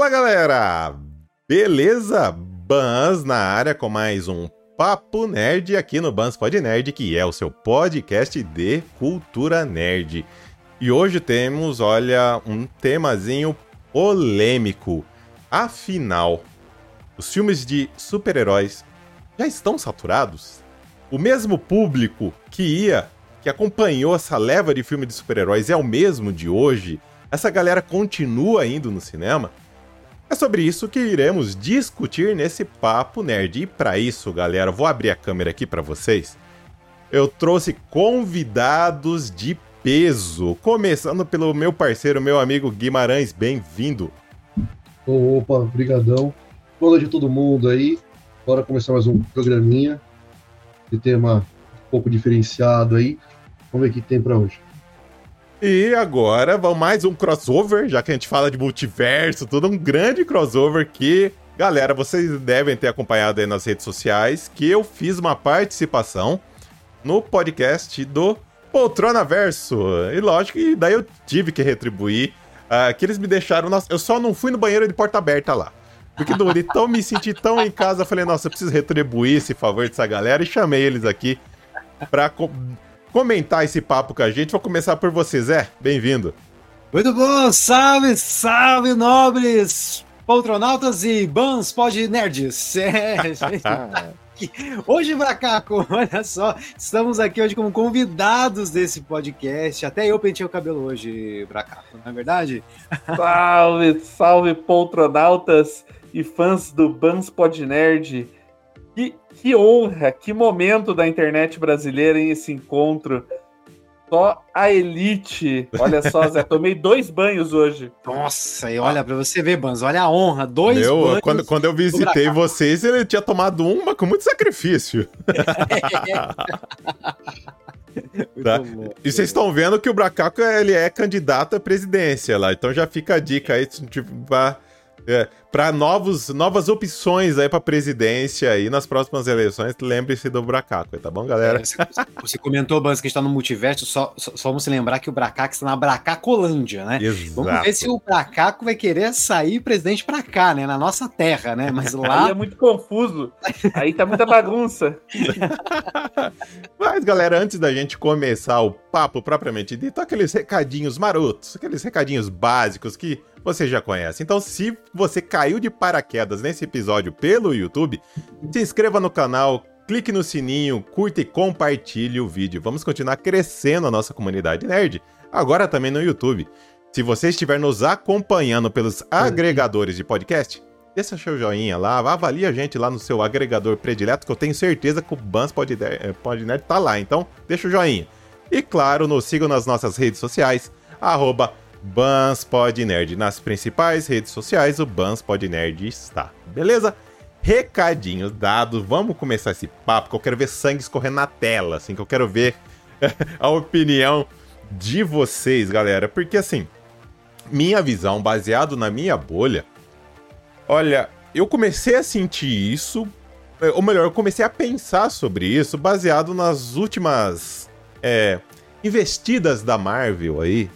Fala galera! Beleza? Bans na área com mais um Papo Nerd aqui no Bans Pod Nerd, que é o seu podcast de cultura nerd. E hoje temos, olha, um temazinho polêmico. Afinal, os filmes de super-heróis já estão saturados? O mesmo público que ia, que acompanhou essa leva de filme de super-heróis é o mesmo de hoje? Essa galera continua indo no cinema? É sobre isso que iremos discutir nesse papo nerd. E para isso, galera, vou abrir a câmera aqui para vocês. Eu trouxe convidados de peso, começando pelo meu parceiro, meu amigo Guimarães, bem-vindo. Opa, brigadão. Boa noite a todo mundo aí. Bora começar mais um programinha de tema um pouco diferenciado aí. Vamos ver o que tem para hoje. E agora vamos mais um crossover, já que a gente fala de multiverso, tudo um grande crossover que, galera, vocês devem ter acompanhado aí nas redes sociais que eu fiz uma participação no podcast do Poltrona Verso. E lógico que daí eu tive que retribuir uh, que eles me deixaram. Nossa, eu só não fui no banheiro de porta aberta lá. Porque do tão me senti tão em casa, falei, nossa, eu preciso retribuir esse favor dessa galera e chamei eles aqui pra comentar esse papo com a gente. Vou começar por você, Zé. Bem-vindo. Muito bom, salve, salve, nobres poltronautas e bans pod nerds. É, gente. Hoje, Bracaco, olha só, estamos aqui hoje como convidados desse podcast. Até eu pentei o cabelo hoje, Bracaco, não é verdade? Salve, salve, poltronautas e fãs do Bans Pod Nerd. Que, que honra, que momento da internet brasileira em esse encontro. Só a elite. Olha só, Zé, tomei dois banhos hoje. Nossa, e olha pra você ver, Banz, olha a honra, dois Meu, banhos. Quando, quando eu visitei vocês, ele tinha tomado uma com muito sacrifício. tá? Bom, e vocês estão vendo que o Bracaco ele é candidato à presidência lá, então já fica a dica aí, tipo, pra é, para novos novas opções aí para presidência aí nas próximas eleições, lembre-se do Bracaco, tá bom, galera? É, você, você, comentou, Bans, que está no multiverso, só, só, só, vamos se lembrar que o Bracaco está na Bracacolândia, né? Exato. Vamos ver se o Bracaco vai querer sair presidente para cá, né? Na nossa terra, né? Mas lá... Aí é muito confuso, aí tá muita bagunça. Mas, galera, antes da gente começar o papo propriamente dito, aqueles recadinhos marotos, aqueles recadinhos básicos que você já conhece. Então, se você caiu de paraquedas nesse episódio pelo YouTube, se inscreva no canal, clique no sininho, curta e compartilhe o vídeo. Vamos continuar crescendo a nossa comunidade nerd, agora também no YouTube. Se você estiver nos acompanhando pelos agregadores de podcast, deixa seu joinha lá, avalie a gente lá no seu agregador predileto, que eu tenho certeza que o Bans Podnerd tá lá. Então, deixa o joinha. E claro, nos sigam nas nossas redes sociais, arroba Bans Nerd. Nas principais redes sociais, o Bans Nerd está. Beleza? Recadinhos dados, vamos começar esse papo que eu quero ver sangue escorrendo na tela, assim, que eu quero ver a opinião de vocês, galera. Porque assim, minha visão, baseado na minha bolha, olha, eu comecei a sentir isso, ou melhor, eu comecei a pensar sobre isso baseado nas últimas é, investidas da Marvel aí,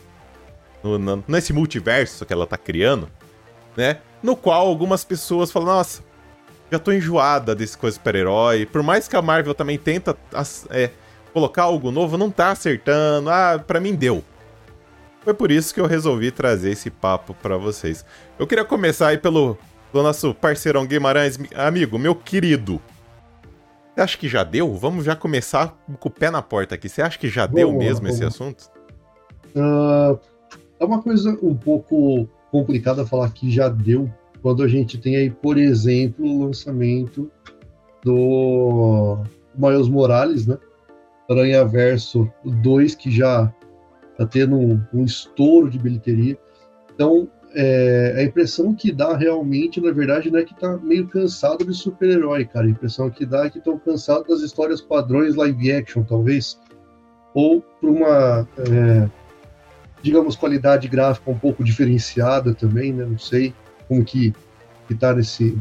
no, no, nesse multiverso que ela tá criando, né? No qual algumas pessoas falam, nossa, já tô enjoada desse coisa super-herói. Por mais que a Marvel também tenta é, colocar algo novo, não tá acertando. Ah, pra mim deu. Foi por isso que eu resolvi trazer esse papo para vocês. Eu queria começar aí pelo, pelo nosso parceirão Guimarães, amigo, meu querido. Você acha que já deu? Vamos já começar com o pé na porta aqui. Você acha que já deu mesmo esse assunto? Uh, é uma coisa um pouco complicada falar que já deu quando a gente tem aí, por exemplo, o lançamento do Miles Morales, né? Aranha Verso 2, que já está tendo um, um, estouro de bilheteria. Então, é, a impressão que dá realmente, na verdade, não é que está meio cansado de super-herói, cara. A impressão que dá é que estão cansados das histórias padrões live action, talvez. Ou por uma. É, digamos, qualidade gráfica um pouco diferenciada também, né? Não sei como que está nesse,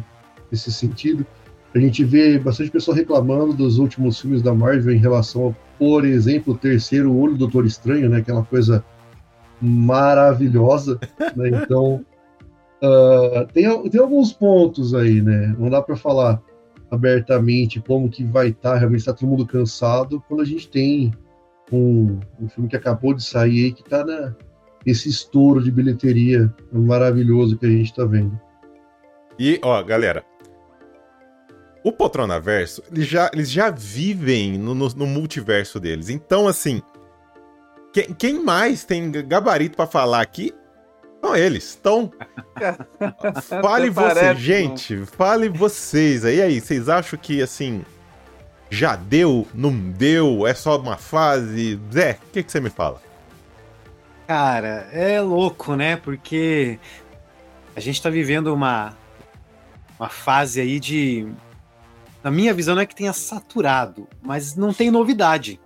nesse sentido. A gente vê bastante pessoa reclamando dos últimos filmes da Marvel em relação ao, por exemplo, o terceiro olho do Doutor Estranho, né? Aquela coisa maravilhosa, né? Então, Uh, tem, tem alguns pontos aí, né? Não dá para falar abertamente como que vai estar, tá, realmente está todo mundo cansado, quando a gente tem um, um filme que acabou de sair aí, que está nesse estouro de bilheteria maravilhoso que a gente está vendo. E, ó, galera, o Poltrona Verso, eles já, eles já vivem no, no, no multiverso deles. Então, assim, quem, quem mais tem gabarito para falar aqui são eles. Então, fale vocês, gente, fale vocês. Aí, aí, vocês acham que, assim, já deu, não deu, é só uma fase? Zé, o que, que você me fala? Cara, é louco, né? Porque a gente tá vivendo uma, uma fase aí de. Na minha visão, não é que tenha saturado, mas não tem novidade.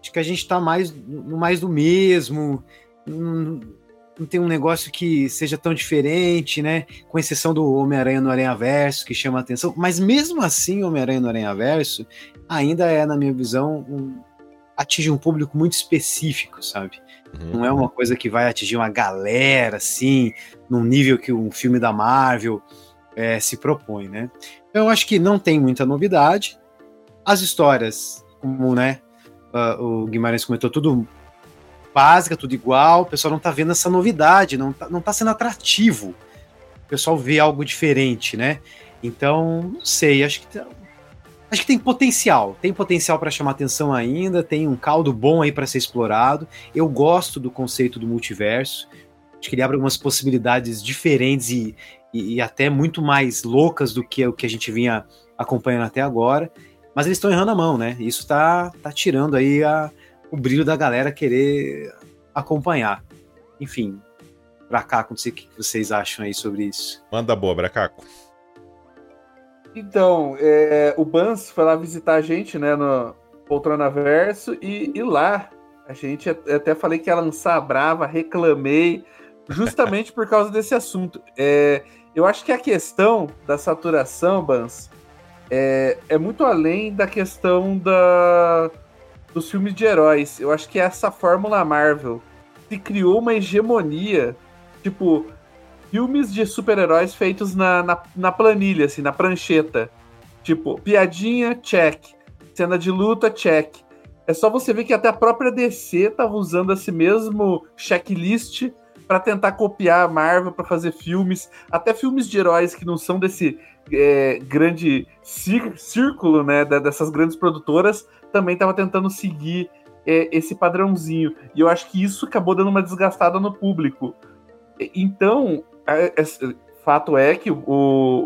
Acho que a gente tá mais mais do mesmo. Não tem um negócio que seja tão diferente, né? Com exceção do Homem-Aranha no Aranha Verso, que chama a atenção. Mas mesmo assim, Homem-Aranha no Aranha Verso ainda é, na minha visão, um, atinge um público muito específico, sabe? Uhum. Não é uma coisa que vai atingir uma galera, assim, num nível que um filme da Marvel é, se propõe, né? Então, eu acho que não tem muita novidade. As histórias, como né, uh, o Guimarães comentou, tudo básica, tudo igual. O pessoal não tá vendo essa novidade, não tá, não tá sendo atrativo. O pessoal vê algo diferente, né? Então, não sei, acho que tá, acho que tem potencial, tem potencial para chamar atenção ainda, tem um caldo bom aí para ser explorado. Eu gosto do conceito do multiverso. Acho que ele abre algumas possibilidades diferentes e, e, e até muito mais loucas do que o que a gente vinha acompanhando até agora. Mas eles estão errando a mão, né? Isso tá, tá tirando aí a, o brilho da galera querer acompanhar. Enfim, Bracaco, não sei o que vocês acham aí sobre isso. Manda boa, Bracaco. Então, é, o Bans foi lá visitar a gente, né, no Poltrona Verso, e, e lá a gente até falei que ia lançar a brava, reclamei, justamente por causa desse assunto. É, eu acho que a questão da saturação, Bans, é, é muito além da questão da, dos filmes de heróis. Eu acho que essa fórmula Marvel se criou uma hegemonia, tipo, filmes de super-heróis feitos na, na, na, planilha, assim, na prancheta. Tipo, piadinha, check. Cena de luta, check. É só você ver que até a própria DC tava usando esse mesmo checklist para tentar copiar a Marvel para fazer filmes, até filmes de heróis que não são desse é, grande círculo, né, dessas grandes produtoras, também estava tentando seguir é, esse padrãozinho. E eu acho que isso acabou dando uma desgastada no público. Então, é, é, fato é que o,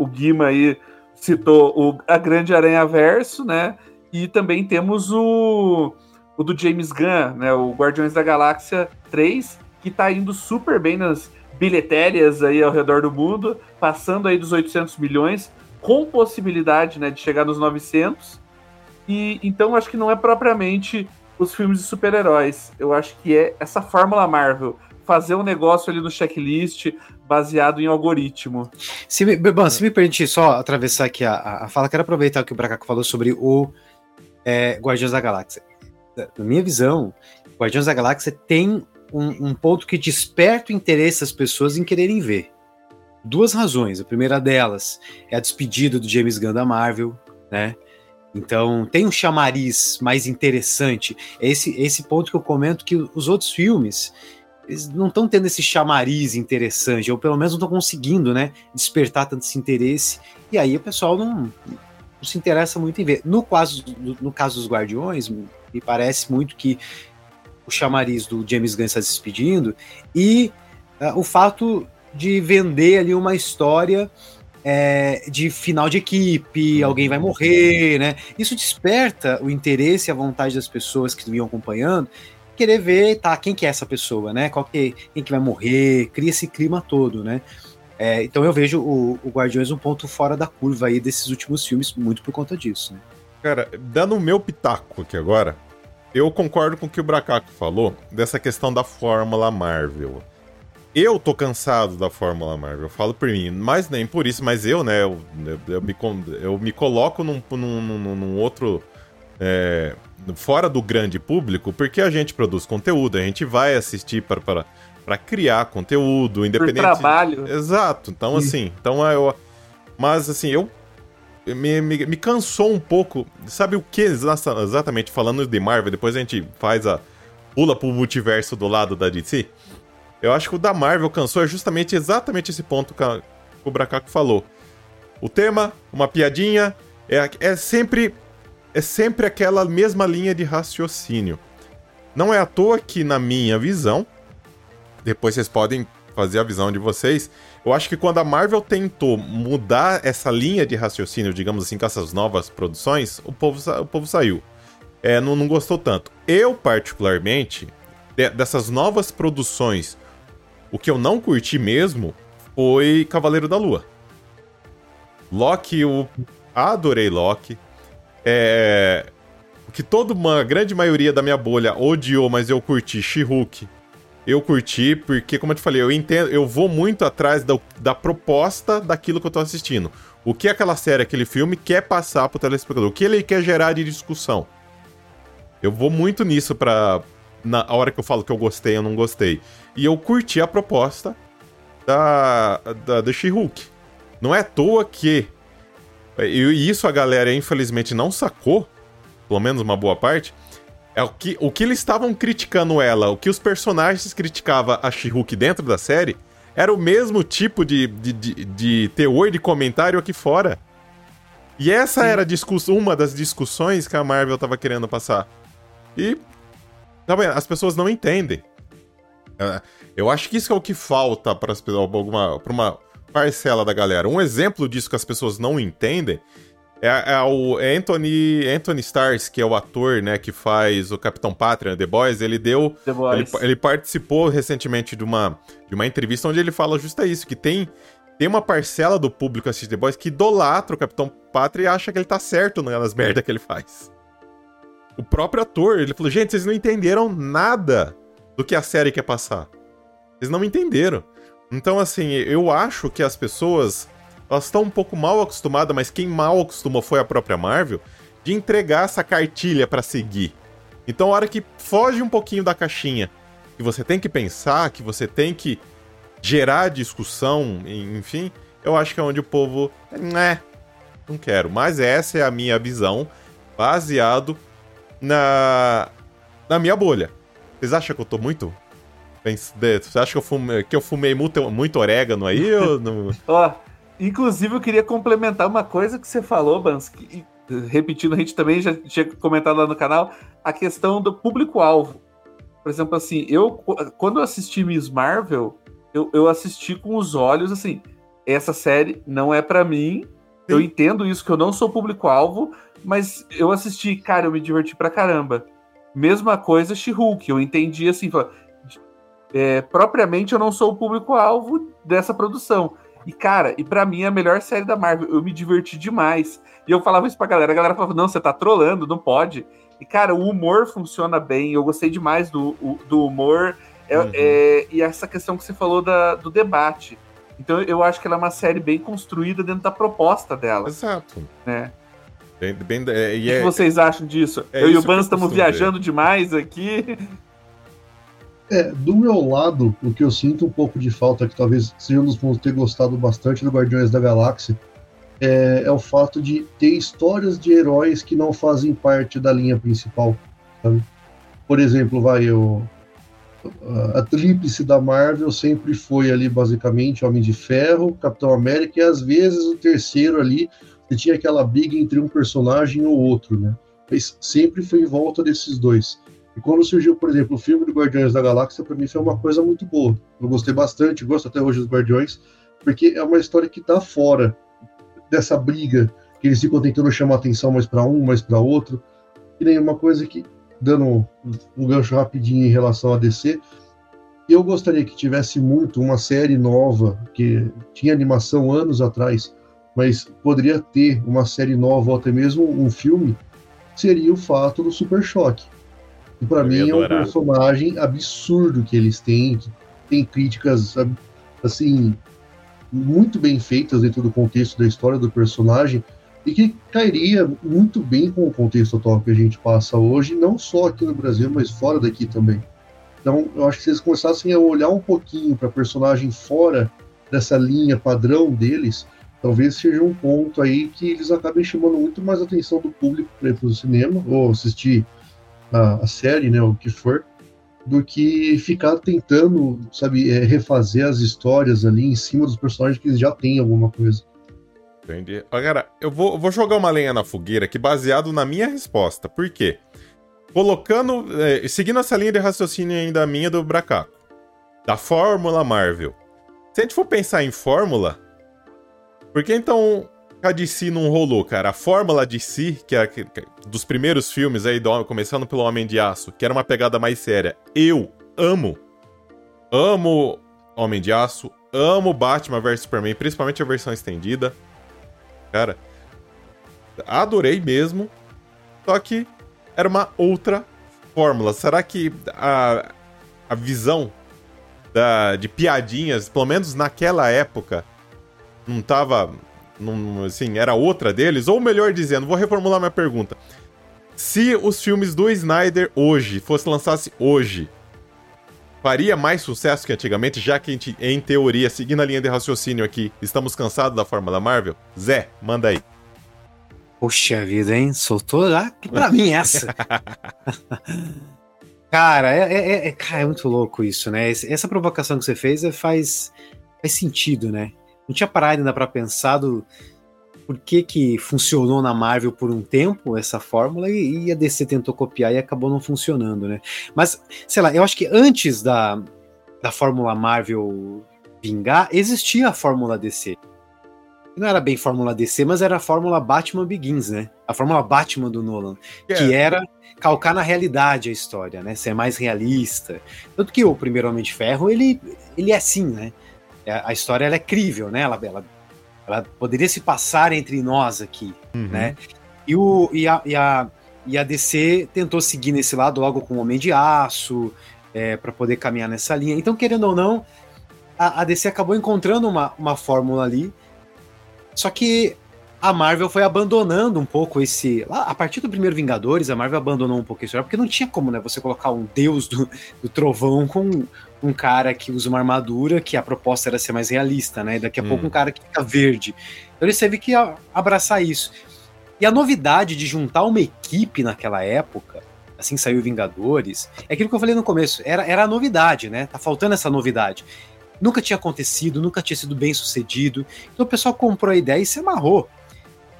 o Guima aí citou o, a Grande Aranha Verso, né? E também temos o, o do James Gunn, né? O Guardiões da Galáxia 3, que está indo super bem nas bilhetérias aí ao redor do mundo, passando aí dos 800 milhões, com possibilidade né, de chegar nos 900. E então acho que não é propriamente os filmes de super-heróis. Eu acho que é essa fórmula Marvel. Fazer um negócio ali no checklist baseado em algoritmo. Se me, bom, se me permite só atravessar aqui a, a fala, quero aproveitar o que o Bracaco falou sobre o é, Guardiões da Galáxia. Na minha visão, Guardiões da Galáxia tem um, um ponto que desperta o interesse das pessoas em quererem ver. Duas razões. A primeira delas é a despedida do James Gunn da Marvel, né? Então tem um chamariz mais interessante. É esse, esse ponto que eu comento que os outros filmes eles não estão tendo esse chamariz interessante, ou pelo menos não estão conseguindo, né, despertar tanto esse interesse. E aí o pessoal não, não se interessa muito em ver. No caso, no, caso dos Guardiões, me parece muito que o chamariz do James Gunn está se despedindo e uh, o fato de vender ali uma história é, de final de equipe, uhum. alguém vai morrer, né? Isso desperta o interesse e a vontade das pessoas que vinham acompanhando querer ver, tá, quem que é essa pessoa, né? Qual que, quem que vai morrer, cria esse clima todo, né? É, então eu vejo o, o Guardiões um ponto fora da curva aí desses últimos filmes, muito por conta disso, né? Cara, dando o meu pitaco aqui agora, eu concordo com o que o Bracaco falou dessa questão da fórmula Marvel. Eu tô cansado da Fórmula Marvel, eu falo por mim, mas nem por isso, mas eu, né, eu, eu, eu me, eu me coloco num, num, num, num outro. É, fora do grande público, porque a gente produz conteúdo, a gente vai assistir para, para, para criar conteúdo, independente. Por trabalho. Exato. Então, assim, então eu. Mas assim, eu. Me, me, me cansou um pouco. Sabe o que exatamente falando de Marvel? Depois a gente faz a. Pula pro multiverso do lado da DC. Eu acho que o da Marvel cansou é justamente exatamente esse ponto que, o Bracaco falou. O tema, uma piadinha, é, é sempre é sempre aquela mesma linha de raciocínio. Não é à toa que, na minha visão, depois vocês podem fazer a visão de vocês. Eu acho que quando a Marvel tentou mudar essa linha de raciocínio, digamos assim, com essas novas produções, o povo, o povo saiu. É, não, não gostou tanto. Eu, particularmente, de, dessas novas produções, o que eu não curti mesmo foi Cavaleiro da Lua. Loki, eu adorei Loki. É, que toda uma grande maioria da minha bolha odiou, mas eu curti She-Hulk. Eu curti porque, como eu te falei, eu entendo, eu vou muito atrás da, da proposta daquilo que eu tô assistindo. O que aquela série, aquele filme quer passar pro telespectador, o que ele quer gerar de discussão. Eu vou muito nisso pra. Na hora que eu falo que eu gostei, eu não gostei. E eu curti a proposta da, da, da She-Hulk. Não é à toa que e isso a galera, infelizmente, não sacou, pelo menos uma boa parte. É o que, o que eles estavam criticando ela, o que os personagens criticavam a she dentro da série, era o mesmo tipo de, de, de, de teor de comentário aqui fora. E essa Sim. era uma das discussões que a Marvel tava querendo passar. E. Tá bem, as pessoas não entendem. É, eu acho que isso é o que falta para alguma, pra uma parcela da galera. Um exemplo disso que as pessoas não entendem é, é o Anthony, Anthony Stars, que é o ator, né, que faz o Capitão Pátria, The Boys, ele deu... Ele, ele, participou recentemente de uma, de uma entrevista onde ele fala justo isso, que tem, tem uma parcela do público assiste The Boys que idolatra o Capitão Pátria e acha que ele tá certo nas merdas que ele faz. O próprio ator, ele falou, gente, vocês não entenderam nada do que a série quer passar. Vocês não entenderam. Então, assim, eu acho que as pessoas elas estão um pouco mal acostumadas, mas quem mal acostumou foi a própria Marvel, de entregar essa cartilha para seguir. Então, a hora que foge um pouquinho da caixinha, que você tem que pensar, que você tem que gerar discussão, enfim, eu acho que é onde o povo, né, não quero. Mas essa é a minha visão, baseado na na minha bolha. Vocês acham que eu tô muito você acha que eu fumei, que eu fumei muito, muito orégano aí? ou não... Ó, inclusive eu queria complementar uma coisa que você falou, Bans, que, repetindo, a gente também já tinha comentado lá no canal, a questão do público-alvo. Por exemplo, assim, eu quando eu assisti Miss Marvel, eu, eu assisti com os olhos assim, essa série não é para mim. Sim. Eu entendo isso que eu não sou público-alvo, mas eu assisti, cara, eu me diverti pra caramba. Mesma coisa She-Hulk, eu entendi assim, é, propriamente eu não sou o público-alvo dessa produção. E, cara, e para mim é a melhor série da Marvel. Eu me diverti demais. E eu falava isso pra galera. A galera falava, não, você tá trolando, não pode. E, cara, o humor funciona bem. Eu gostei demais do, do humor. É, uhum. é, e essa questão que você falou da, do debate. Então eu acho que ela é uma série bem construída dentro da proposta dela. Exato. Né? Bem, bem, é, o que, é, que, vocês acham disso? É eu e o Ban estamos viajando ver. demais aqui. É, do meu lado, o que eu sinto um pouco de falta, que talvez seja um dos pontos ter gostado bastante do Guardiões da Galáxia, é, é, o fato de ter histórias de heróis que não fazem parte da linha principal. Sabe? Por exemplo, vai, eu, a tríplice da Marvel sempre foi ali basicamente Homem de Ferro, Capitão América e às vezes o terceiro ali você tinha aquela briga entre um personagem ou outro, né? Mas sempre foi em volta desses dois. E quando surgiu, por exemplo, o filme do Guardiões da Galáxia, para mim foi uma coisa muito boa. Eu gostei bastante, gosto até hoje dos Guardiões, porque é uma história que está fora dessa briga que eles ficam tentando chamar atenção mais para um, mais para outro. E nem uma coisa que, dando um gancho rapidinho em relação a DC, eu gostaria que tivesse muito uma série nova, que tinha animação anos atrás, mas poderia ter uma série nova ou até mesmo um filme, seria o fato do Super Choque e para mim é um personagem absurdo que eles têm, que tem críticas assim muito bem feitas dentro do contexto da história do personagem. e que cairia muito bem com o contexto atual que a gente passa hoje, não só aqui no Brasil, mas fora daqui também. Então, eu acho que se eles começassem a olhar um pouquinho para personagem fora dessa linha padrão deles, talvez seja um ponto aí que eles acabem chamando muito mais atenção do público para ir para o cinema ou assistir a, a, série, né, o que for, do que ficar tentando, sabe, é, refazer as histórias ali em cima dos personagens que já têm alguma coisa. Entendi. Agora, eu vou, vou jogar uma lenha na fogueira aqui baseado na minha resposta. Por quê? Colocando. É, seguindo essa linha de raciocínio ainda minha do Bracaco. Da Fórmula Marvel. Se a gente for pensar em fórmula. Por que então a DC não rolou, cara? A fórmula DC, que é dos primeiros filmes aí, do, começando pelo Homem de Aço, que era uma pegada mais séria. Eu amo. Amo Homem de Aço. Amo Batman vs Superman, principalmente a versão estendida. Cara, adorei mesmo. Só que era uma outra fórmula. Será que a, a visão da, de piadinhas, pelo menos naquela época, não tava. Não, assim, era outra deles? Ou melhor dizendo, vou reformular minha pergunta. Se os filmes do Snyder hoje, fosse lançasse hoje, faria mais sucesso que antigamente, já que a gente, em teoria, seguindo a linha de raciocínio aqui, estamos cansados da fórmula Marvel? Zé, manda aí. Poxa vida, hein? Soltou lá pra mim essa. cara, é, é, é, cara, é muito louco isso, né? Essa provocação que você fez é, faz, faz sentido, né? Não tinha parado ainda pra pensar do, por que, que funcionou na Marvel por um tempo essa fórmula e, e, a DC tentou copiar e acabou não funcionando, né? Mas, sei lá, eu acho que antes da, da fórmula Marvel vingar, existia a fórmula DC. Não era bem fórmula DC, mas era a fórmula Batman Begins, né? A fórmula Batman do Nolan, yeah. que era calcar na realidade a história, né? Ser mais realista. Tanto que o primeiro Homem de Ferro, ele, ele é assim, né? É, a história ela é crível, né? Ela, ela ela poderia se passar entre nós aqui, uhum. né? E, o, e, a, e, a, e a DC tentou seguir nesse lado logo com o Homem de Aço, é, para poder caminhar nessa linha. Então, querendo ou não, a, a DC acabou encontrando uma, uma fórmula ali, só que a Marvel foi abandonando um pouco esse. A partir do primeiro Vingadores, a Marvel abandonou um pouco isso, porque não tinha como, né? Você colocar um deus do, do trovão com um cara que usa uma armadura, que a proposta era ser mais realista, né? Daqui a hum. pouco um cara que fica verde. Então eles teve que abraçar isso. E a novidade de juntar uma equipe naquela época, assim saiu Vingadores, é aquilo que eu falei no começo, era, era a novidade, né? Tá faltando essa novidade. Nunca tinha acontecido, nunca tinha sido bem sucedido. Então o pessoal comprou a ideia e se amarrou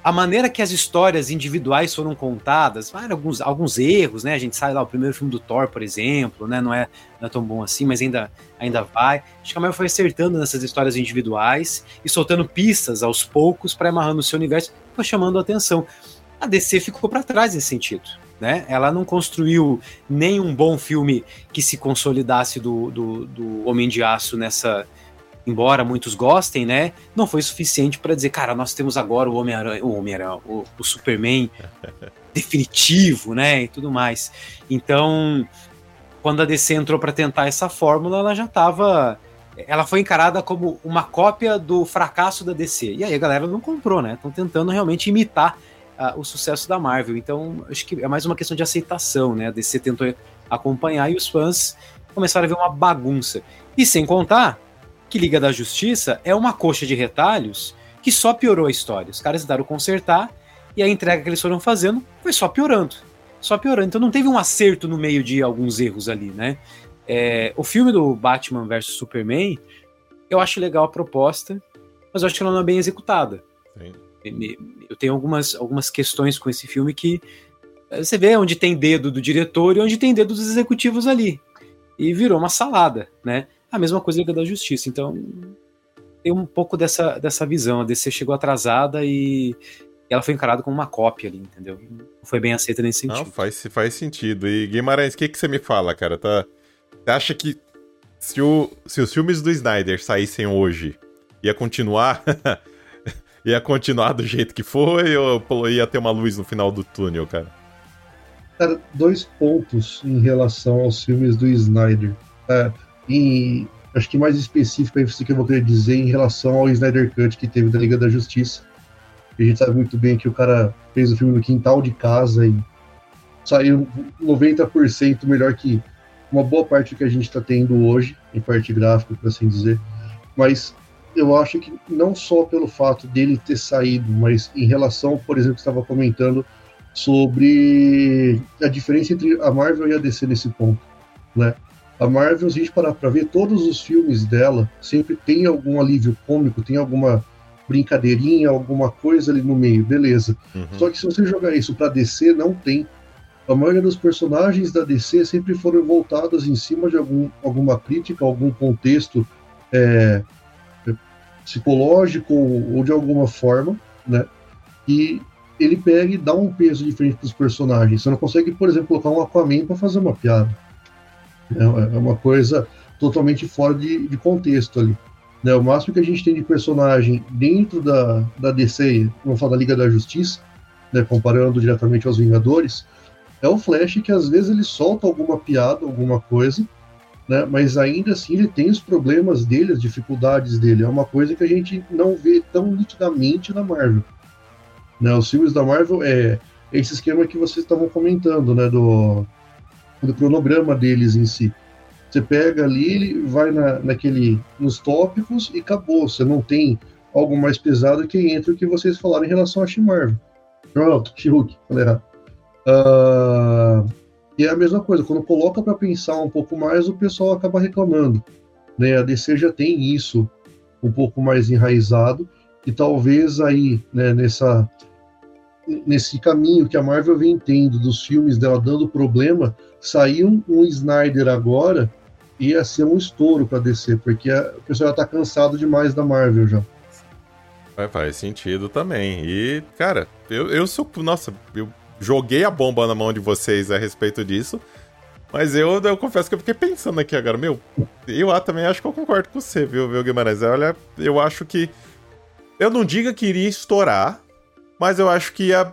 a maneira que as histórias individuais foram contadas, alguns, alguns erros, né? A gente sabe lá, o primeiro filme do Thor, por exemplo, né? Não é, não é tão bom assim, mas ainda, ainda vai. Acho que a Marvel foi acertando nessas histórias individuais e soltando pistas aos poucos para amarrando o seu universo, foi chamando a atenção. A DC ficou para trás nesse sentido. Né? Ela não construiu nenhum bom filme que se consolidasse do, do, do Homem de Aço nessa, embora muitos gostem, né, não foi suficiente para dizer, cara, nós temos agora o Homem-Aranha, o Homem-Aranha, o, o, Superman definitivo, né, e tudo mais. Então, quando a DC entrou para tentar essa fórmula, ela já estava ela foi encarada como uma cópia do fracasso da DC. E aí a galera não comprou, né? Estão tentando realmente imitar uh, o sucesso da Marvel. Então, acho que é mais uma questão de aceitação, né? A DC tentou acompanhar e os fãs começaram a ver uma bagunça. E sem contar que Liga da Justiça é uma coxa de retalhos que só piorou a história. Os caras tentaram consertar e a entrega que eles foram fazendo foi só piorando. Só piorando. Então não teve um acerto no meio de alguns erros ali, né? É, o filme do Batman vs Superman, eu acho legal a proposta, mas eu acho que ela não é bem executada. Sim. Eu tenho algumas, algumas questões com esse filme que eh, você vê onde tem dedo do diretor e onde tem dedo dos executivos ali. E virou uma salada, né? A mesma coisa Liga da Justiça. Então, tem um pouco dessa, dessa visão. A DC chegou atrasada e ela foi encarada como uma cópia ali, entendeu? Não foi bem aceita nesse sentido. Não, faz, faz sentido. E Guimarães, o que, que você me fala, cara? Tá, você acha que se, o, se os filmes do Snyder saíssem hoje, ia continuar? ia continuar do jeito que foi ou ia ter uma luz no final do túnel, cara? Cara, dois pontos em relação aos filmes do Snyder. É, em, acho que mais específico isso que eu vou querer dizer em relação ao Snyder Cut que teve da Liga da Justiça. A gente sabe muito bem que o cara fez o filme no quintal de casa e saiu 90% melhor que uma boa parte do que a gente está tendo hoje, em parte gráfica, por assim dizer. Mas eu acho que não só pelo fato dele ter saído, mas em relação, por exemplo, que estava comentando sobre a diferença entre a Marvel e a DC nesse ponto, né? A Marvel, se a gente parar para ver todos os filmes dela, sempre tem algum alívio cômico, tem alguma brincadeirinha, alguma coisa ali no meio, beleza. Uhum. Só que se você jogar isso para DC, não tem. A maioria dos personagens da DC sempre foram voltados em cima de algum, alguma crítica, algum contexto é, psicológico ou, ou de alguma forma, né? E ele pega e dá um peso diferente para os personagens. Você não consegue, por exemplo, colocar um Aquaman para fazer uma piada. É, é uma coisa totalmente fora de, de contexto ali. Né? O máximo que a gente tem de personagem dentro da, da DC, vamos falar da Liga da Justiça, né, comparando diretamente aos Vingadores, é o Flash que às vezes ele solta alguma piada, alguma coisa, né, mas ainda assim ele tem os problemas dele, as dificuldades dele. É uma coisa que a gente não vê tão nitidamente na Marvel. Né, os filmes da Marvel é esse esquema que vocês estavam comentando, né, do, do cronograma deles em si. Você pega ali, vai na, naquele, nos tópicos e acabou. Você não tem algo mais pesado que entre o que vocês falaram em relação a She-Marvel. Pronto, She-Hulk, falei errado. Uh, e é a mesma coisa, quando coloca para pensar um pouco mais, o pessoal acaba reclamando. Né? A DC já tem isso um pouco mais enraizado, e talvez aí, né, nessa, nesse caminho que a Marvel vem tendo dos filmes dela dando problema, saiu um Snyder agora ia ser um estouro para DC, porque a, o pessoal já tá cansado demais da Marvel já. Vai, faz sentido também. E, cara, eu, eu sou. Nossa, eu joguei a bomba na mão de vocês a respeito disso. Mas eu, eu confesso que eu fiquei pensando aqui agora, meu, eu ah, também acho que eu concordo com você, viu, viu, Guimarães? Olha, eu acho que. Eu não diga que iria estourar, mas eu acho que ia,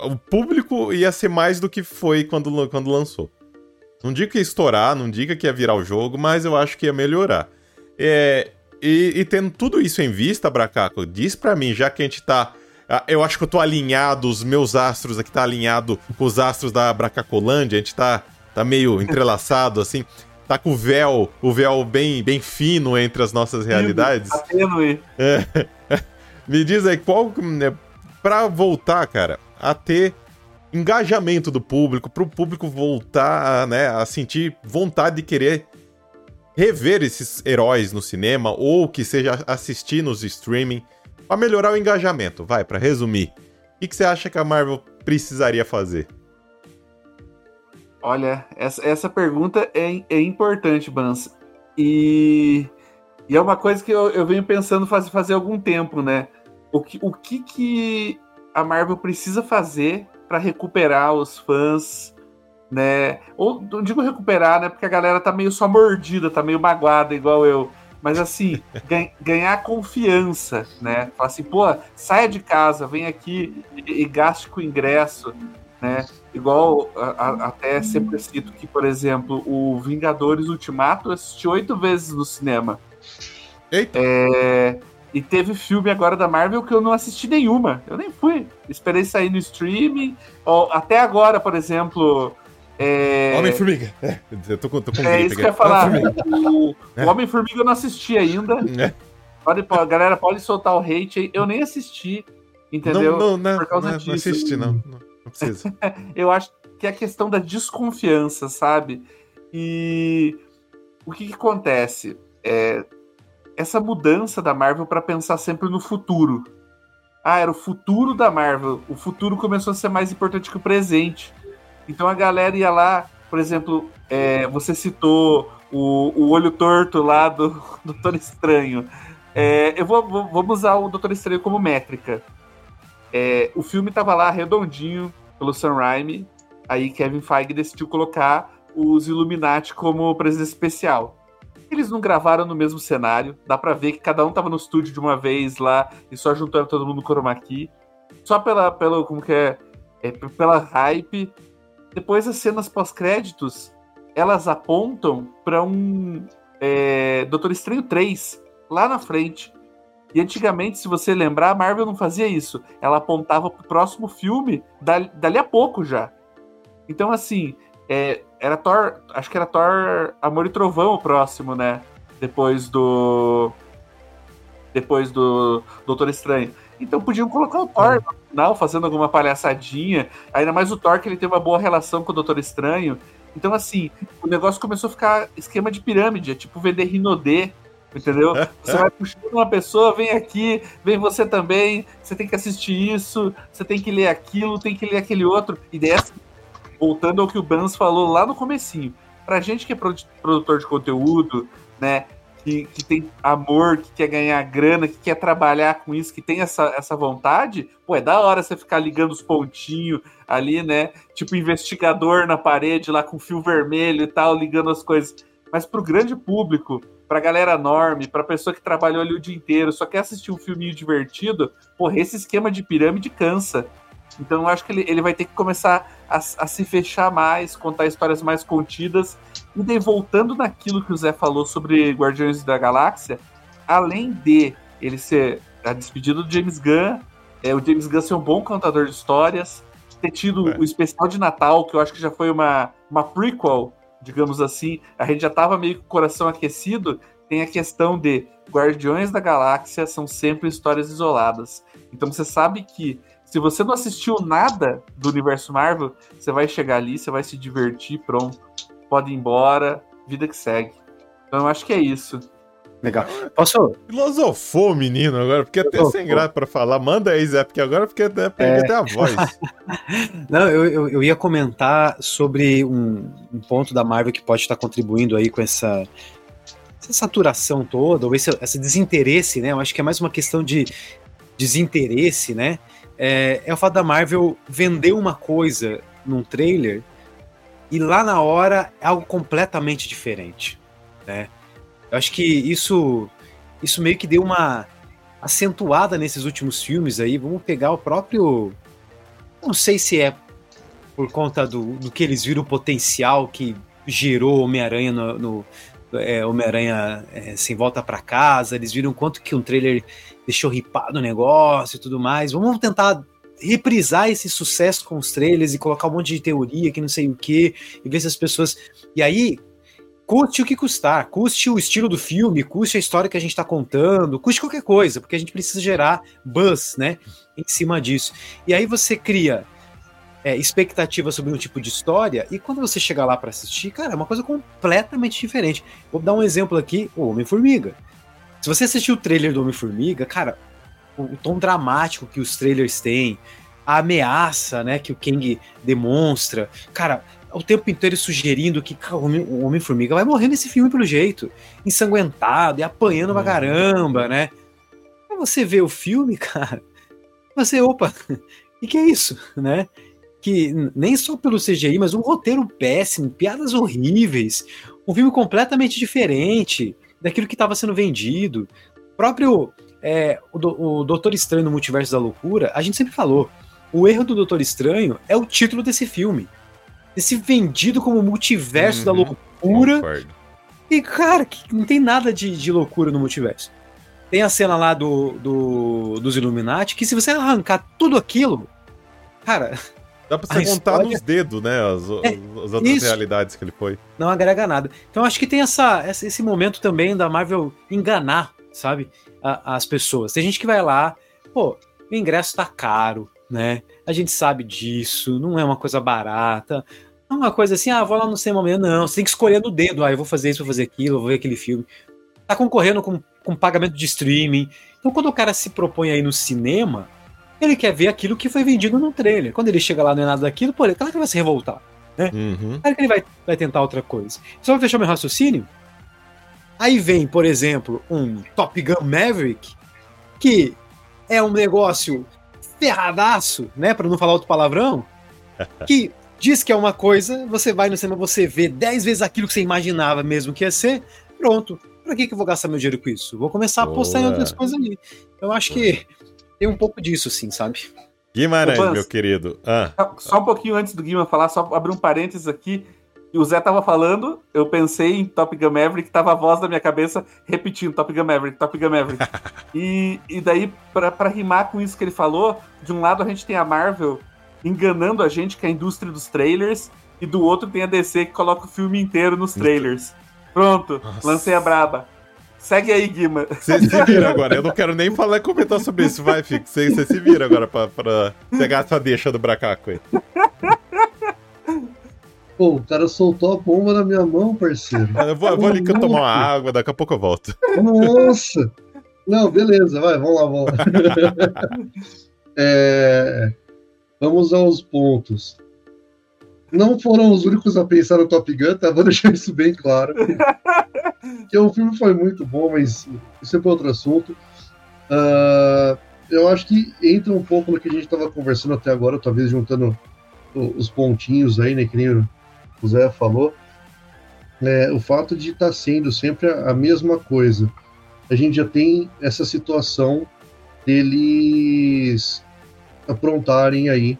o público ia ser mais do que foi quando, quando lançou. Não digo que ia estourar, não diga que ia virar o jogo, mas eu acho que ia melhorar. É, e, e, tendo tudo isso em vista, Bracaco, diz para mim, já que a gente tá. Ah, eu acho que eu tô alinhado, os meus astros aqui tá alinhado com os astros da Bracacolândia, a gente tá, tá meio entrelaçado, assim. Tá com o véu, o véu bem, bem fino entre as nossas realidades. Tá É. Me diz aí, qual. Pra voltar, cara, a ter engajamento do público, para o público voltar né, a sentir vontade de querer rever esses heróis no cinema ou que seja assistir nos streaming para melhorar o engajamento. Vai, para resumir, o que, que, você acha que a Marvel precisaria fazer? Olha, essa, essa pergunta é, é importante, Bans. E, e, é uma coisa que eu, eu venho pensando faz, fazer algum tempo, né? O que, o que, que a Marvel precisa fazer para recuperar os fãs, né? Ou não digo recuperar, né? Porque a galera tá meio só mordida, tá meio magoada, igual eu. Mas assim, ganhar confiança, né? Falar assim, pô, saia de casa, vem aqui e, e gaste com o ingresso, né? Igual a, a, até sempre cito que, por exemplo, o Vingadores Ultimato eu assisti oito vezes no cinema. Eita. É, e teve filme agora da Marvel que eu não assisti nenhuma. Eu nem fui. Esperei sair no streaming. Ou, até agora, por exemplo. É... Homem-Formiga. É, eu tô tô com É isso que eu ia falar. O, o é. Homem-Formiga eu não assisti ainda. É. Pode, pode, galera, pode soltar o hate aí. Eu nem assisti. Entendeu? Não, não, por causa não, disso. não assisti, não. Não, não precisa. eu acho que é a questão da desconfiança, sabe? E o que, que acontece? É, essa mudança da Marvel para pensar sempre no futuro. Ah, era o futuro da Marvel. O futuro começou a ser mais importante que o presente. Então a galera ia lá, por exemplo, é, você citou o, o olho torto lá do Doutor Estranho. É, eu vou, vou, vamos usar o Doutor Estranho como métrica. É, o filme estava lá redondinho pelo Sam Raimi. Aí Kevin Feige decidiu colocar os Illuminati como presença especial. Eles não gravaram no mesmo cenário. Dá pra ver que cada um tava no estúdio de uma vez lá e só juntaram todo mundo no chroma key. Só pela, pelo, como que é, é pela hype. Depois as cenas pós-créditos, elas apontam para um é, Doutor Estranho 3 lá na frente. E antigamente, se você lembrar, a Marvel não fazia isso. Ela apontava pro próximo filme dali, dali a pouco já. Então, assim, é, era Thor. Acho que era Thor Amor e Trovão o próximo, né? Depois do. Depois do Doutor Estranho. Então podiam colocar o Thor no final, fazendo alguma palhaçadinha. Ainda mais o Thor, que ele tem uma boa relação com o Doutor Estranho. Então, assim, o negócio começou a ficar esquema de pirâmide, é tipo vender Rinodê, entendeu? Você vai puxando uma pessoa, vem aqui, vem você também, você tem que assistir isso, você tem que ler aquilo, tem que ler aquele outro. E dessa, voltando ao que o Bans falou lá no comecinho, pra gente que é produtor de conteúdo, né, que, que tem amor, que quer ganhar grana, que quer trabalhar com isso, que tem essa, essa vontade, pô, é da hora você ficar ligando os pontinhos ali, né? Tipo investigador na parede lá com fio vermelho e tal, ligando as coisas. Mas pro grande público, pra galera enorme, pra pessoa que trabalhou ali o dia inteiro, só quer assistir um filminho divertido, porra, esse esquema de pirâmide cansa. Então eu acho que ele, ele vai ter que começar a, a, se fechar mais, contar histórias mais contidas. E daí, voltando naquilo que o Zé falou sobre Guardiões da Galáxia, além de ele ser a despedida do James Gunn, é, o James Gunn ser um bom contador de histórias, ter tido é. o especial de Natal, que eu acho que já foi uma, uma prequel, digamos assim, a gente já tava meio com o coração aquecido, tem a questão de Guardiões da Galáxia são sempre histórias isoladas. Então você sabe que se você não assistiu nada do universo Marvel, você vai chegar ali, você vai se divertir, pronto. Pode ir embora, vida que segue. Então eu acho que é isso. Legal. Posso. Filosofou menino agora, porque até sem graça pra falar. Manda aí, Zé, porque agora porque até é... até a voz. Não, eu, eu, eu, ia comentar sobre um, um, ponto da Marvel que pode estar contribuindo aí com essa, essa saturação toda, ou esse, esse desinteresse, né? Eu acho que é mais uma questão de desinteresse, né? É, é o fato da Marvel vender uma coisa num trailer e lá na hora é algo completamente diferente, né? Eu acho que isso isso meio que deu uma acentuada nesses últimos filmes aí. Vamos pegar o próprio não sei se é por conta do, do que eles viram o potencial que gerou Homem-Aranha no, no é, Homem-Aranha é, sem volta para casa, eles viram quanto que um trailer deixou ripado o negócio e tudo mais. Vamos tentar reprisar esse sucesso com os trailers e colocar um monte de teoria que não sei o que, e ver se as pessoas. E aí, custe o que custar, custe o estilo do filme, custe a história que a gente está contando, custe qualquer coisa, porque a gente precisa gerar buzz, né, em cima disso. E aí você cria é, expectativa sobre um tipo de história, e quando você chega lá para assistir, cara, é uma coisa completamente diferente. Vou dar um exemplo aqui: o Homem-Formiga. Se você assistiu o trailer do Homem-Formiga, cara, o, o, tom dramático que os trailers têm, a ameaça, né, que o Kang demonstra, cara, o tempo inteiro sugerindo que cara, o Homem-Formiga vai morrer nesse filme pelo jeito, ensanguentado e apanhando pra uhum. caramba, né? Aí você vê o filme, cara, você, opa, o que é isso, né? Que nem só pelo CGI, mas um roteiro péssimo, piadas horríveis, um filme completamente diferente, daquilo que estava sendo vendido. O próprio é, o, o Doutor Estranho no Multiverso da Loucura, a gente sempre falou, o erro do Doutor Estranho é o título desse filme. Esse vendido como multiverso uhum, da loucura. Concordo. E, cara, que não tem nada de, de loucura no multiverso. Tem a cena lá do, do, dos Illuminati, que se você arrancar tudo aquilo, cara, Dá pra você contar história... nos dedos, né? As, é, as outras isso. realidades que ele foi. Não agrega nada. Então acho que tem essa, esse momento também da Marvel enganar, sabe? A, as pessoas. Tem gente que vai lá, pô, o ingresso tá caro, né? A gente sabe disso, não é uma coisa barata. Não é uma coisa assim, ah, vou lá no cinema amanhã. Não, você tem que escolher no dedo. Ah, eu vou fazer isso, vou fazer aquilo, vou ver aquele filme. Tá concorrendo com, com pagamento de streaming. Então quando o cara se propõe aí no cinema, ele quer ver aquilo que foi vendido no trailer. Quando ele chega lá não é nada daquilo, pô, claro que ele vai se revoltar. Né? Uhum. Claro que ele vai, vai tentar outra coisa. Só pra fechar meu raciocínio, aí vem, por exemplo, um Top Gun Maverick, que é um negócio ferradaço, né? Pra não falar outro palavrão, que diz que é uma coisa, você vai no cinema, você vê 10 vezes aquilo que você imaginava mesmo que ia ser, pronto. Pra que, que eu vou gastar meu dinheiro com isso? Vou começar a apostar em outras coisas ali. Eu acho que tem um pouco disso, sim, sabe? Guimarães, meu querido. Ah. Só um pouquinho antes do Guima falar, só abrir um parênteses aqui. E o Zé tava falando, eu pensei em Top Gun Maverick, tava a voz da minha cabeça repetindo Top Gun Maverick, Top Gun Maverick. e, e daí, para rimar com isso que ele falou, de um lado a gente tem a Marvel enganando a gente que é a indústria dos trailers, e do outro tem a DC que coloca o filme inteiro nos trailers. Pronto, Nossa. lancei a braba. Segue aí, Guima. Você se vira agora. Eu não quero nem falar e comentar sobre isso. Vai, Fico. Você se vira agora pra, pra pegar essa deixa do Bracaco aí. Pô, o cara soltou a bomba na minha mão, parceiro. Eu vou, eu vou ali que eu tomar uma água, daqui a pouco eu volto. Nossa! Não, beleza, vai, vamos lá, vamos lá. é, vamos aos pontos. Não foram os únicos a pensar no Top Gun, tá? Vou deixar isso bem claro. que o filme foi muito bom, mas isso é para outro assunto. Uh, eu acho que entra um pouco no que a gente estava conversando até agora, talvez juntando os pontinhos aí, né? Que nem o Zé falou, é, o fato de estar tá sendo sempre a, a, mesma coisa. A gente já tem essa situação deles aprontarem aí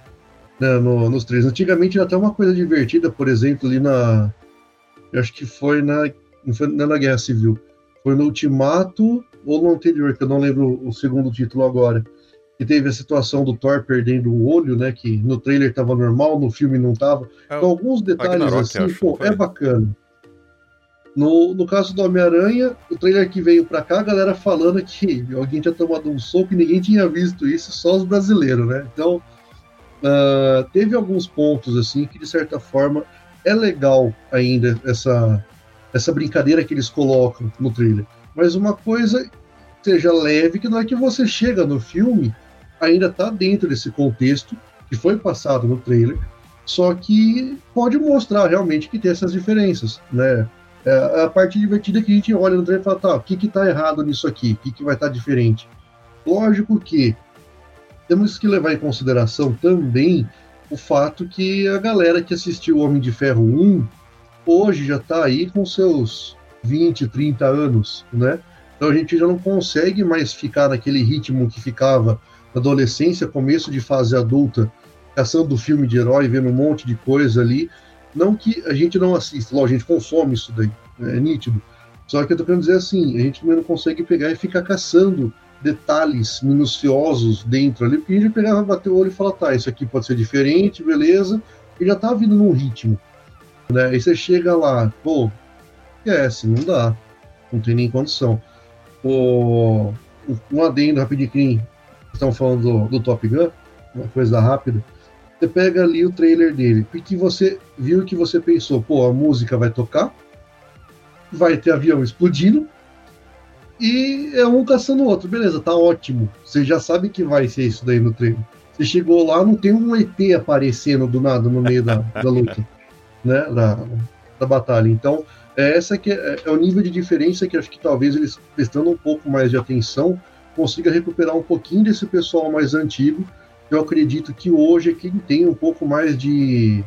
né, no, nos três. Antigamente era até uma coisa divertida, por exemplo, ali na. Eu acho que foi na. Não foi na Guerra Civil. Foi no Ultimato ou no anterior, que eu não lembro o segundo título agora que teve a situação do Thor perdendo o olho, né? Que no trailer tava normal, no filme não tava. É, então, alguns detalhes assim, pô, é bacana. No, no caso do Homem-Aranha, o trailer que veio pra cá, a galera falando que alguém tinha tomado um soco e ninguém tinha visto isso, só os brasileiros, né? Então, uh, teve alguns pontos, assim, que de certa forma é legal ainda essa, essa brincadeira que eles colocam no trailer. Mas uma coisa seja leve, que não é que você chega no filme ainda está dentro desse contexto que foi passado no trailer, só que pode mostrar realmente que tem essas diferenças, né? É a parte divertida que a gente olha no trailer e fala, tá, o que que tá errado nisso aqui? O que que vai estar tá diferente? Lógico que temos que levar em consideração também o fato que a galera que assistiu Homem de Ferro 1 hoje já está aí com seus 20, 30 anos, né? Então a gente já não consegue mais ficar naquele ritmo que ficava adolescência, começo de fase adulta, caçando filme de herói, vendo um monte de coisa ali. Não que a gente não assista, a gente consome isso daí, né, é nítido. Só que eu tô querendo dizer assim, a gente também não consegue pegar e ficar caçando detalhes minuciosos dentro ali, porque a gente pegava, bater o olho e falar, tá, isso aqui pode ser diferente, beleza, e já tá vindo num ritmo. Né? Aí você chega lá, pô, esquece, não dá, não tem nem condição. O, um adendo rapidinho estão falando do, do, Top Gun, uma coisa rápida. Você pega ali o trailer dele, e que você viu que você pensou, pô, a música vai tocar, vai ter avião explodindo, e é um caçando o outro. Beleza, tá ótimo. Você já sabe que vai ser isso daí no trailer. Você chegou lá, não tem um ET aparecendo do nada no meio da, da luta, né? Da, da batalha. Então, é essa que é, é, o nível de diferença que acho que talvez eles prestando um pouco mais de atenção consiga recuperar um pouquinho desse pessoal mais antigo. Eu acredito que hoje é quem tem um pouco mais de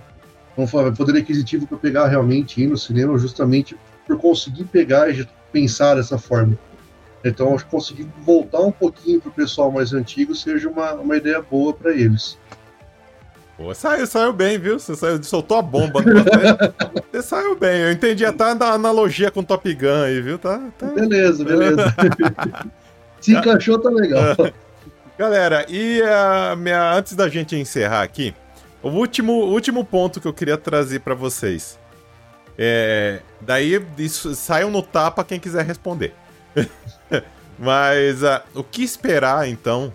vamos falar, poder aquisitivo para pegar realmente ir no cinema, justamente por conseguir pegar e pensar dessa forma. Então, acho que conseguir voltar um pouquinho para o pessoal mais antigo seja uma, uma ideia boa para eles. Pô, saiu, saiu bem, viu? Você saiu, soltou a bomba. Você saiu bem. Eu entendi até a analogia com Top Gun aí, viu? Tá, tá... Beleza, beleza. Se encaixou, tá legal. Galera, e a minha, antes da gente encerrar aqui, o último, último ponto que eu queria trazer para vocês. É, daí isso, saiam no tapa quem quiser responder. Mas uh, o que esperar então,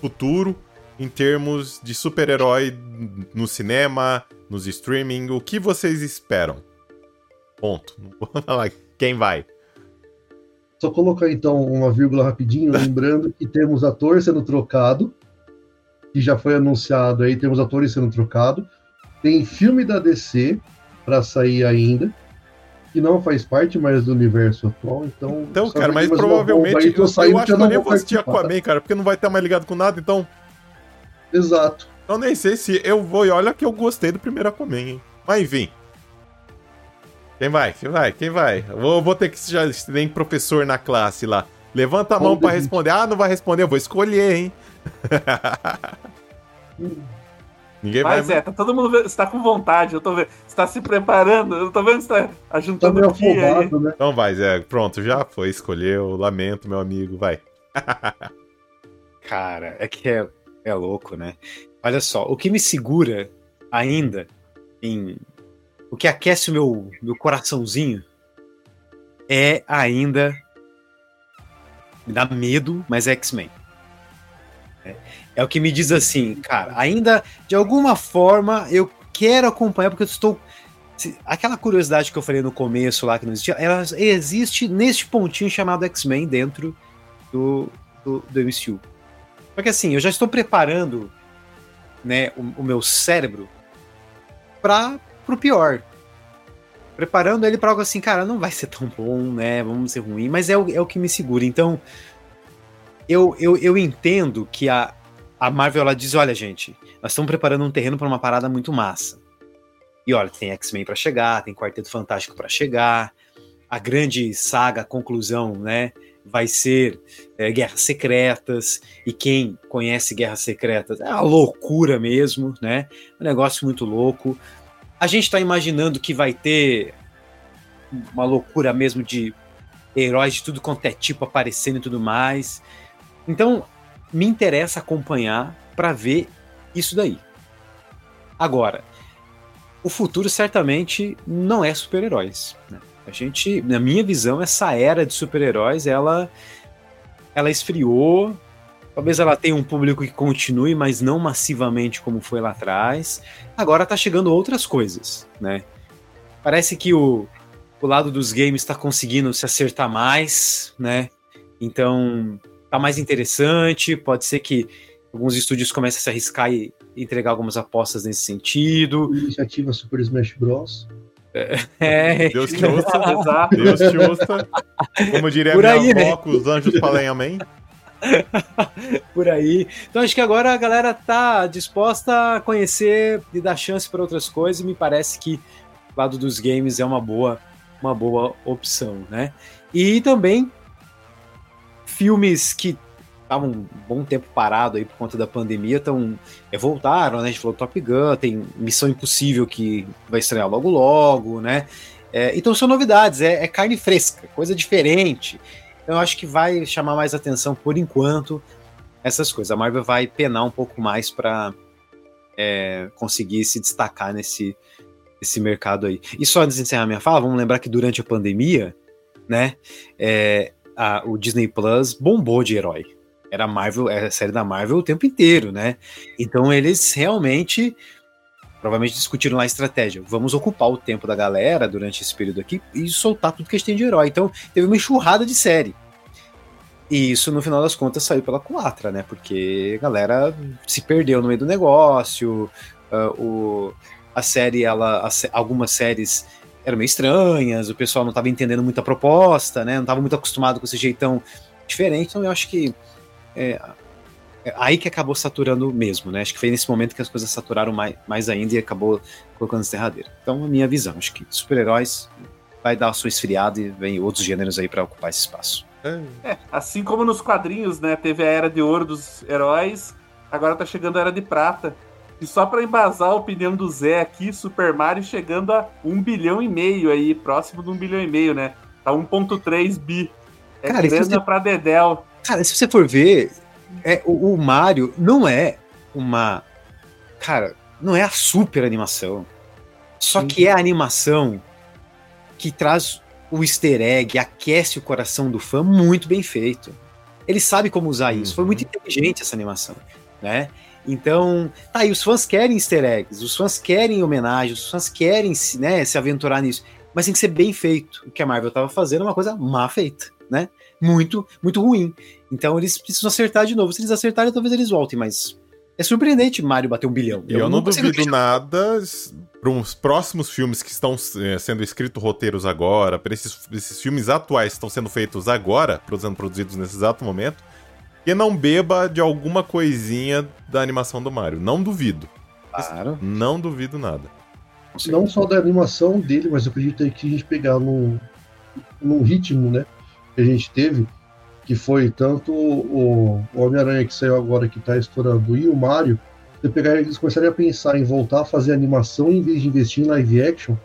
futuro, em termos de super-herói no cinema, nos streaming? O que vocês esperam? Ponto. Não vou falar quem vai. Só colocar então uma vírgula rapidinho, lembrando que temos ator sendo trocado, que já foi anunciado aí, temos atores sendo trocado. Tem filme da DC para sair ainda, que não faz parte mais do universo atual, então. Então, cara, mas provavelmente. Aí, eu, eu, eu acho que eu nem vou assistir Aquaman, cara, porque não vai estar mais ligado com nada, então. Exato. Eu nem sei se eu vou. E olha que eu gostei do primeiro Aquaman, hein? Mas enfim. Quem vai? Quem vai? Quem vai? Vou, vou ter que já nem professor na classe lá. Levanta a mão para responder. Ah, não vai responder, eu vou escolher, hein? Ninguém Mas vai. é, tá todo mundo vendo, você tá com vontade, eu tô vendo. Você tá se preparando, eu tô vendo que você tá Tá ajuntando meio o dia aí. afobado, né? Então vai, Zé. Pronto, já foi. Escolheu. Lamento, meu amigo. Vai. Cara, é que é, é louco, né? Olha só, o que me segura ainda em. O que aquece o meu, meu coraçãozinho é ainda. Me dá medo, mas é X-Men. É, é o que me diz assim, cara, ainda de alguma forma eu quero acompanhar, porque eu estou. Aquela curiosidade que eu falei no começo lá que não existia, ela existe neste pontinho chamado X-Men dentro do, do, do MCU. Porque assim, eu já estou preparando né, o, o meu cérebro para o pior. Preparando ele para algo assim, cara, não vai ser tão bom, né? Vamos ser ruim, mas é o, é o que me segura. Então, eu, eu, eu entendo que a, a Marvel ela diz: olha, gente, nós estamos preparando um terreno para uma parada muito massa. E olha, tem X-Men para chegar, tem Quarteto Fantástico para chegar, a grande saga, a conclusão, né? Vai ser é, Guerras Secretas, e quem conhece Guerras Secretas é uma loucura mesmo, né? Um negócio muito louco. A gente está imaginando que vai ter uma loucura mesmo de heróis de tudo quanto é tipo aparecendo e tudo mais. Então, me interessa acompanhar para ver isso daí. Agora, o futuro certamente não é super-heróis. Né? A gente, na minha visão, essa era de super-heróis, ela, ela esfriou. Talvez ela tenha um público que continue, mas não massivamente como foi lá atrás. Agora tá chegando outras coisas, né? Parece que o, o lado dos games está conseguindo se acertar mais, né? Então tá mais interessante. Pode ser que alguns estúdios comecem a se arriscar e entregar algumas apostas nesse sentido. Iniciativa Super Smash Bros. É, Deus te ouça. Exato. Deus te ouça. Como diria Por minha aí, avó, né? os anjos falem amém. por aí. Então acho que agora a galera tá disposta a conhecer e dar chance para outras coisas e me parece que o lado dos games é uma boa, uma boa opção, né? E também filmes que estavam um bom tempo parado aí por conta da pandemia, então é, voltaram, né? A gente falou Top Gun, tem Missão Impossível que vai estrear logo logo, né? É, então são novidades, é, é carne fresca, coisa diferente. Então eu acho que vai chamar mais atenção por enquanto essas coisas. A Marvel vai penar um pouco mais para conseguir se destacar nesse, nesse mercado aí. E só antes de encerrar minha fala, vamos lembrar que durante a pandemia, né, é, a- o Disney Plus bombou de herói. Era Marvel, era a série da Marvel o tempo inteiro, né? Então eles realmente provavelmente discutiram lá a estratégia. Vamos ocupar o tempo da galera durante esse período aqui e soltar tudo que a gente tem de herói. Então teve uma enxurrada de série. E isso, no final das contas, saiu pela culatra, né? Porque a galera se perdeu no meio do negócio. ah, o, a série, ela, a algumas séries eram meio estranhas, o pessoal não estava entendendo muito a proposta, né? Não estava muito acostumado com esse jeitão diferente. Então eu acho que é, é aí que acabou saturando mesmo, né? Acho que foi nesse momento que as coisas saturaram mais, mais ainda e acabou colocando esse derradeiro. Então, a minha visão, acho que super-heróis vai dar a sua esfriada e vem outros gêneros aí para ocupar esse espaço. É, assim como nos quadrinhos, né? Teve a era de ouro dos heróis, agora tá chegando a era de prata. E só pra embasar a opinião do Zé aqui, Super Mario chegando a um bilhão e meio aí, próximo de um bilhão e meio, né? Tá 1.3 bi. É Cara, grana você- pra Dedel. Cara, se você for ver, é, o, o Mario não é uma. Cara, não é a super animação. Só que é a animação que traz o easter egg, aquece o coração do fã muito bem feito. Ele sabe como usar isso. Foi Uhum. muito inteligente essa animação, né? Então, tá aí, os fãs querem easter eggs, os fãs querem homenagens, os fãs querem se, né, se aventurar nisso, mas tem que ser bem feito. O que a Marvel tava fazendo é uma coisa má feita, né? Muito, muito ruim. Então eles precisam acertar de novo. Se eles acertarem, talvez eles voltem, mas é surpreendente Mario bater um bilhão. E eu, não duvido nada para uns próximos filmes que estão eh, sendo escritos roteiros agora, para esses, esses filmes atuais que estão sendo feitos agora, sendo produzidos nesse exato momento, que não beba de alguma coisinha da animação do Mario. Não duvido. Claro. Não duvido nada. Não só da animação dele, mas eu acredito que a gente pegar num, num ritmo, né? Que a gente teve, que foi tanto o, o Homem-Aranha que saiu agora que tá estourando e o Mario, você pegar, eles começarem a pensar em voltar a fazer animação em vez de investir em live action,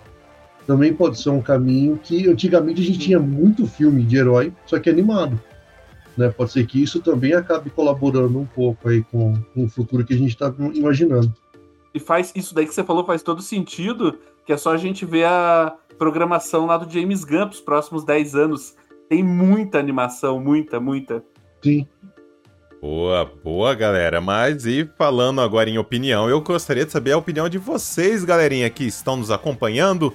também pode ser um caminho que antigamente a gente tinha muito filme de herói, só que animado. Né? Pode ser que isso também acabe colaborando um pouco aí com, com o futuro que a gente está imaginando. E faz isso daí que você falou faz todo sentido, que é só a gente ver a programação lá do James Gunn os próximos 10 anos. Tem muita animação, muita, muita. Sim. Boa, boa, galera. Mas e falando agora em opinião, eu gostaria de saber a opinião de vocês, galerinha, que estão nos acompanhando.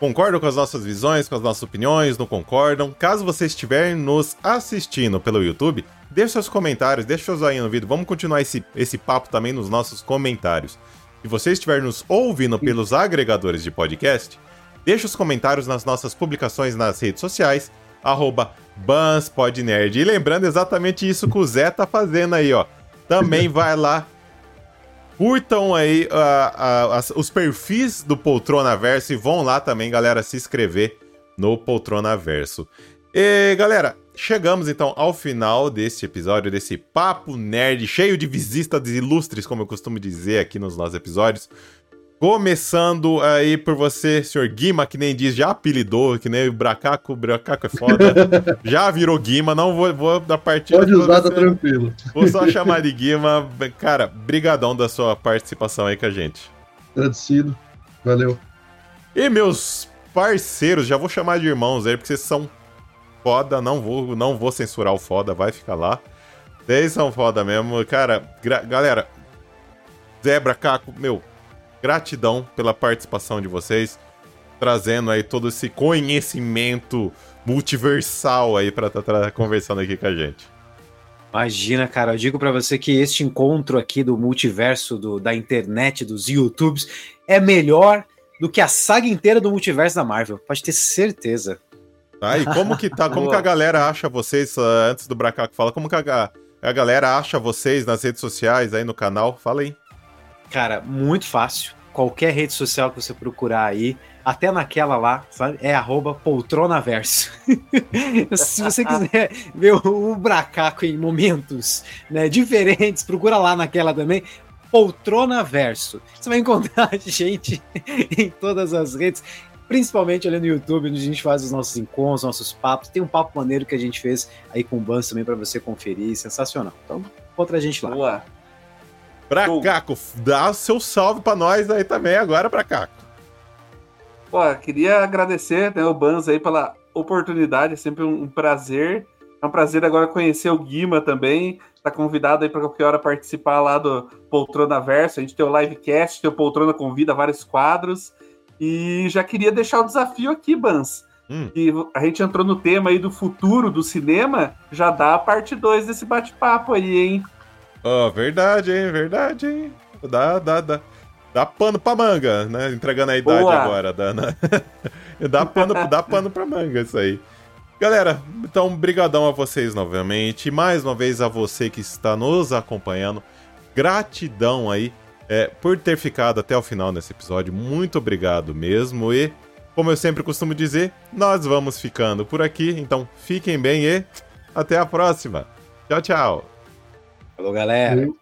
Concordam com as nossas visões, com as nossas opiniões? Não concordam? Caso você estiver nos assistindo pelo YouTube, deixe seus comentários, deixe seu joinha no vídeo. Vamos continuar esse, esse papo também nos nossos comentários. Se você estiver nos ouvindo pelos agregadores de podcast, deixe os comentários nas nossas publicações nas redes sociais, arroba BansPodNerd. E lembrando exatamente isso que o Zé tá fazendo aí, ó. Também vai lá, curtam aí uh, uh, os perfis do Poltrona Verso e vão lá também, galera, se inscrever no Poltrona Verso. E, galera, chegamos então ao final desse episódio, desse papo nerd cheio de visitas ilustres, como eu costumo dizer aqui nos nossos episódios. Começando aí por você, senhor Guima, que nem diz, já apelidou, que nem o Bracaco, o Bracaco é foda. já virou Guima, não vou, vou da partida. Pode usar, tá tranquilo. Vou só chamar de Guima. Cara, brigadão da sua participação aí com a gente. Agradecido, valeu. E meus parceiros, já vou chamar de irmãos aí, porque vocês são foda, não vou, não vou censurar o foda, vai ficar lá. Vocês são foda mesmo. Cara, galera, Zebra, Caco, meu, Gratidão pela participação de vocês, trazendo aí todo esse conhecimento multiversal aí para estar tá, conversando aqui com a gente. Imagina, cara, eu digo para você que este encontro aqui do multiverso do, da internet, dos YouTubes, é melhor do que a saga inteira do multiverso da Marvel. Pode ter certeza. Tá, e como que tá? Como que a galera acha vocês, uh, antes do Bracaco fala, como que a, a galera acha vocês nas redes sociais aí no canal? Fala aí. Cara, muito fácil. Qualquer rede social que você procurar aí, até naquela lá, sabe? É arroba poltronaverso. Se você quiser ver o, Bracaco em momentos né, diferentes, procura lá naquela também. Poltronaverso. Você vai encontrar gente em todas as redes, principalmente ali no YouTube, onde a gente faz os nossos encontros, nossos papos. Tem um papo maneiro que a gente fez aí com o Bans também para você conferir, sensacional. Então, encontra a gente lá. Boa. Bracaco, dá seu salve pra nós aí também agora, Bracaco. Pô, queria agradecer né, o Banz aí pela oportunidade, é sempre um prazer. É um prazer agora conhecer o Guima também. Tá convidado aí para qualquer hora participar lá do Poltrona Verso. A gente tem o livecast, tem o Poltrona Convida vários quadros. E já queria deixar o desafio aqui, Bans. Hum. E a gente entrou no tema aí do futuro do cinema, já dá a parte 2 desse bate-papo aí, hein? Oh, verdade, hein? Verdade, hein? Dá, dá, dá. Dá pano pra manga, né? Entregando a idade Boa. agora. Dá, né? dá, pano, dá pano pra manga isso aí. Galera, então, brigadão a vocês novamente. Mais uma vez a você que está nos acompanhando. Gratidão aí é, por ter ficado até o final nesse episódio. Muito obrigado mesmo. E, como eu sempre costumo dizer, nós vamos ficando por aqui. Então, fiquem bem e até a próxima. Tchau, tchau. Falou, galera.